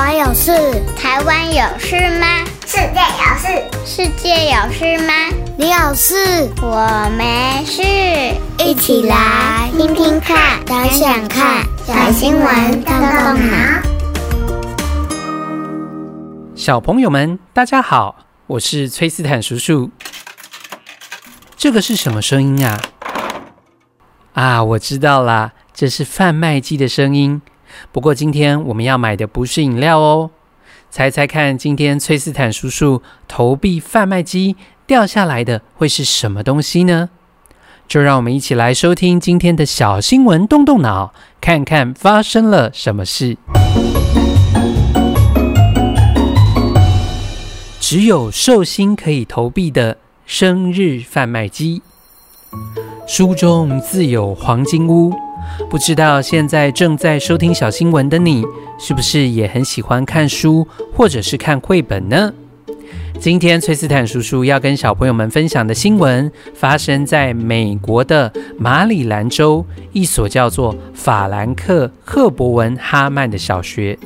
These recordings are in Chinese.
湾有事？台湾有事吗？世界有事？世界有事吗？你有事？我没事。一起来听听看，想想看，小新闻动动脑。小朋友们，大家好，我是崔斯坦叔叔。这个是什么声音啊？啊，我知道啦，这是贩卖机的声音。不过今天我们要买的不是饮料哦，猜猜看，今天崔斯坦叔叔投币贩卖机掉下来的会是什么东西呢？就让我们一起来收听今天的小新闻，动动脑，看看发生了什么事。只有寿星可以投币的生日贩卖机，书中自有黄金屋。不知道现在正在收听小新闻的你，是不是也很喜欢看书或者是看绘本呢？今天崔斯坦叔叔要跟小朋友们分享的新闻，发生在美国的马里兰州一所叫做法兰克·赫伯文·哈曼的小学。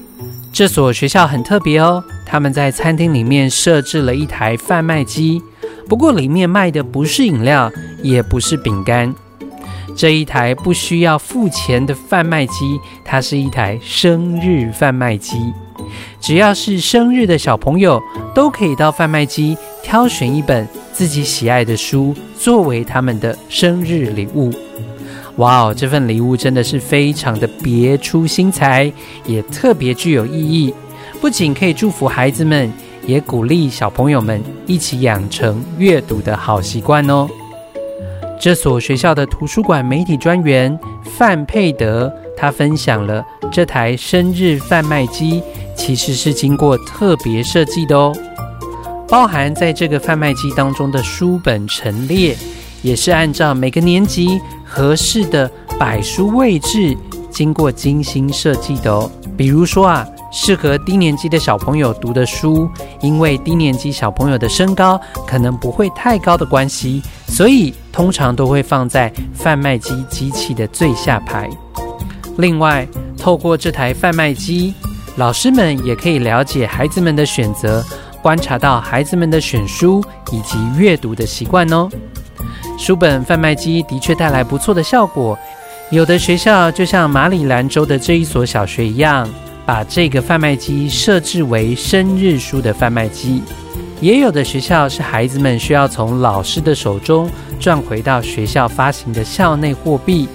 这所学校很特别哦，他们在餐厅里面设置了一台贩卖机，不过里面卖的不是饮料，也不是饼干。这一台不需要付钱的贩卖机，它是一台生日贩卖机。只要是生日的小朋友，都可以到贩卖机挑选一本自己喜爱的书，作为他们的生日礼物。哇哦，这份礼物真的是非常的别出心裁，也特别具有意义。不仅可以祝福孩子们，也鼓励小朋友们一起养成阅读的好习惯哦。这所学校的图书馆媒体专员范佩德，他分享了这台生日贩卖机其实是经过特别设计的哦，包含在这个贩卖机当中的书本陈列，也是按照每个年级合适的摆书位置经过精心设计的哦。比如说啊，适合低年级的小朋友读的书，因为低年级小朋友的身高可能不会太高的关系，所以通常都会放在贩卖机机器的最下排。另外，透过这台贩卖机，老师们也可以了解孩子们的选择，观察到孩子们的选书以及阅读的习惯哦。书本贩卖机的确带来不错的效果，有的学校就像马里兰州的这一所小学一样。把这个贩卖机设置为生日书的贩卖机，也有的学校是孩子们需要从老师的手中赚回到学校发行的校内货币，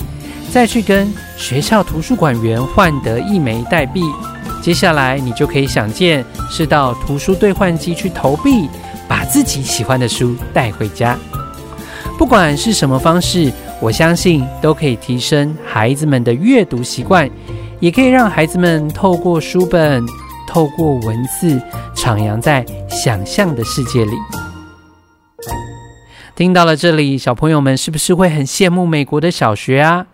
再去跟学校图书馆员换得一枚代币。接下来你就可以想见，是到图书兑换机去投币，把自己喜欢的书带回家。不管是什么方式，我相信都可以提升孩子们的阅读习惯。也可以让孩子们透过书本、透过文字，徜徉在想象的世界里。听到了这里，小朋友们是不是会很羡慕美国的小学啊？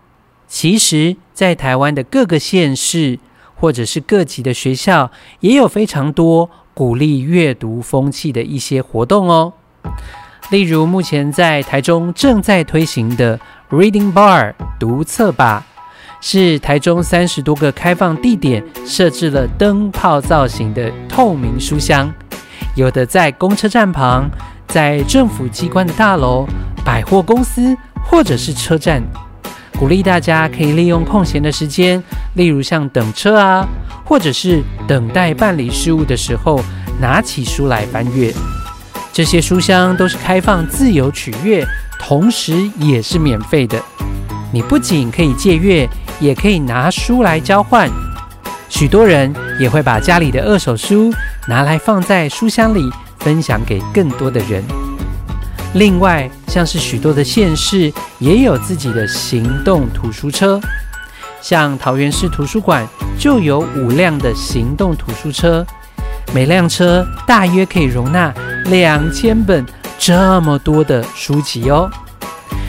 其实，在台湾的各个县市或者是各级的学校，也有非常多鼓励阅读风气的一些活动哦。例如，目前在台中正在推行的 Reading Bar 读册吧。是台中三十多个开放地点设置了灯泡造型的透明书箱，有的在公车站旁，在政府机关的大楼、百货公司或者是车站，鼓励大家可以利用空闲的时间，例如像等车啊，或者是等待办理事务的时候，拿起书来翻阅。这些书箱都是开放自由取阅，同时也是免费的。你不仅可以借阅。也可以拿书来交换，许多人也会把家里的二手书拿来放在书箱里，分享给更多的人。另外，像是许多的县市也有自己的行动图书车，像桃园市图书馆就有五辆的行动图书车，每辆车大约可以容纳两千本这么多的书籍哦。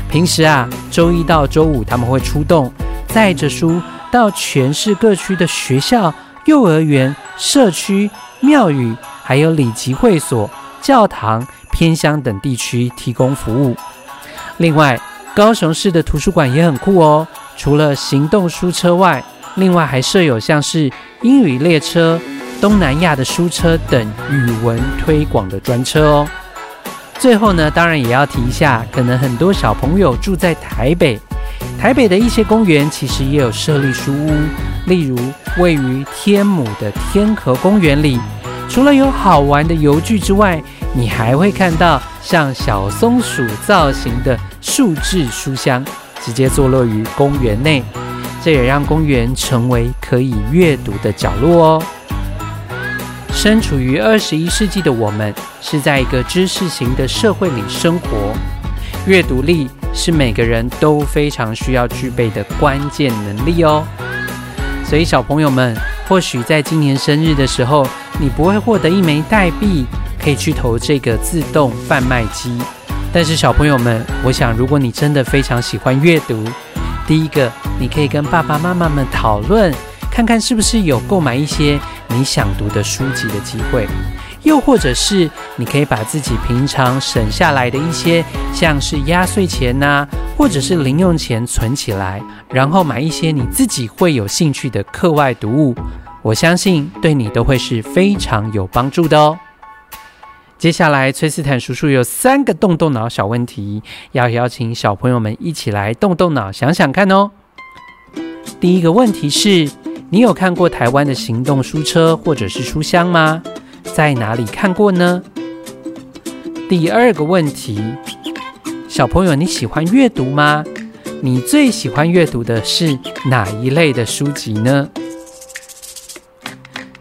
平时啊，周一到周五他们会出动。带着书到全市各区的学校、幼儿园、社区、庙宇，还有礼集会所、教堂、偏乡等地区提供服务。另外，高雄市的图书馆也很酷哦，除了行动书车外，另外还设有像是英语列车、东南亚的书车等语文推广的专车哦。最后呢，当然也要提一下，可能很多小朋友住在台北，台北的一些公园其实也有设立书屋，例如位于天母的天河公园里，除了有好玩的游具之外，你还会看到像小松鼠造型的树质书箱，直接坐落于公园内，这也让公园成为可以阅读的角落哦。身处于二十一世纪的我们，是在一个知识型的社会里生活，阅读力是每个人都非常需要具备的关键能力哦。所以，小朋友们，或许在今年生日的时候，你不会获得一枚代币，可以去投这个自动贩卖机。但是，小朋友们，我想，如果你真的非常喜欢阅读，第一个，你可以跟爸爸妈妈们讨论，看看是不是有购买一些。你想读的书籍的机会，又或者是你可以把自己平常省下来的一些，像是压岁钱呐，或者是零用钱存起来，然后买一些你自己会有兴趣的课外读物，我相信对你都会是非常有帮助的哦。接下来，崔斯坦叔叔有三个动动脑小问题，要邀请小朋友们一起来动动脑，想想看哦。第一个问题是，你有看过台湾的行动书车或者是书箱吗？在哪里看过呢？第二个问题，小朋友，你喜欢阅读吗？你最喜欢阅读的是哪一类的书籍呢？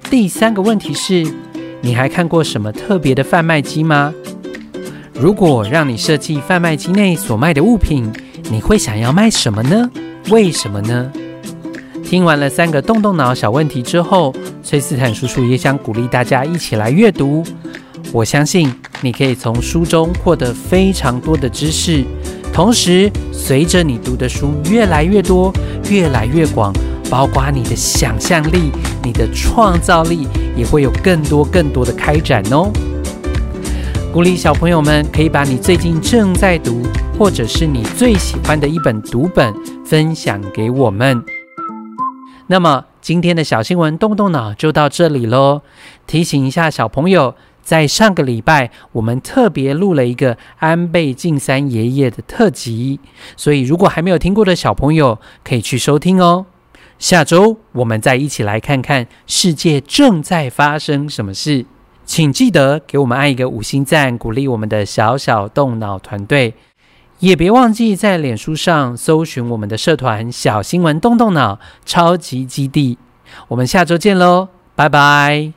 第三个问题是，你还看过什么特别的贩卖机吗？如果让你设计贩卖机内所卖的物品，你会想要卖什么呢？为什么呢？听完了三个动动脑小问题之后，崔斯坦叔叔也想鼓励大家一起来阅读。我相信你可以从书中获得非常多的知识，同时随着你读的书越来越多、越来越广，包括你的想象力、你的创造力也会有更多更多的开展哦。鼓励小朋友们可以把你最近正在读，或者是你最喜欢的一本读本分享给我们。那么今天的小新闻动动脑就到这里喽。提醒一下小朋友，在上个礼拜我们特别录了一个安倍晋三爷爷的特辑，所以如果还没有听过的小朋友可以去收听哦。下周我们再一起来看看世界正在发生什么事。请记得给我们按一个五星赞，鼓励我们的小小动脑团队。也别忘记在脸书上搜寻我们的社团“小新闻动动脑超级基地”。我们下周见喽，拜拜。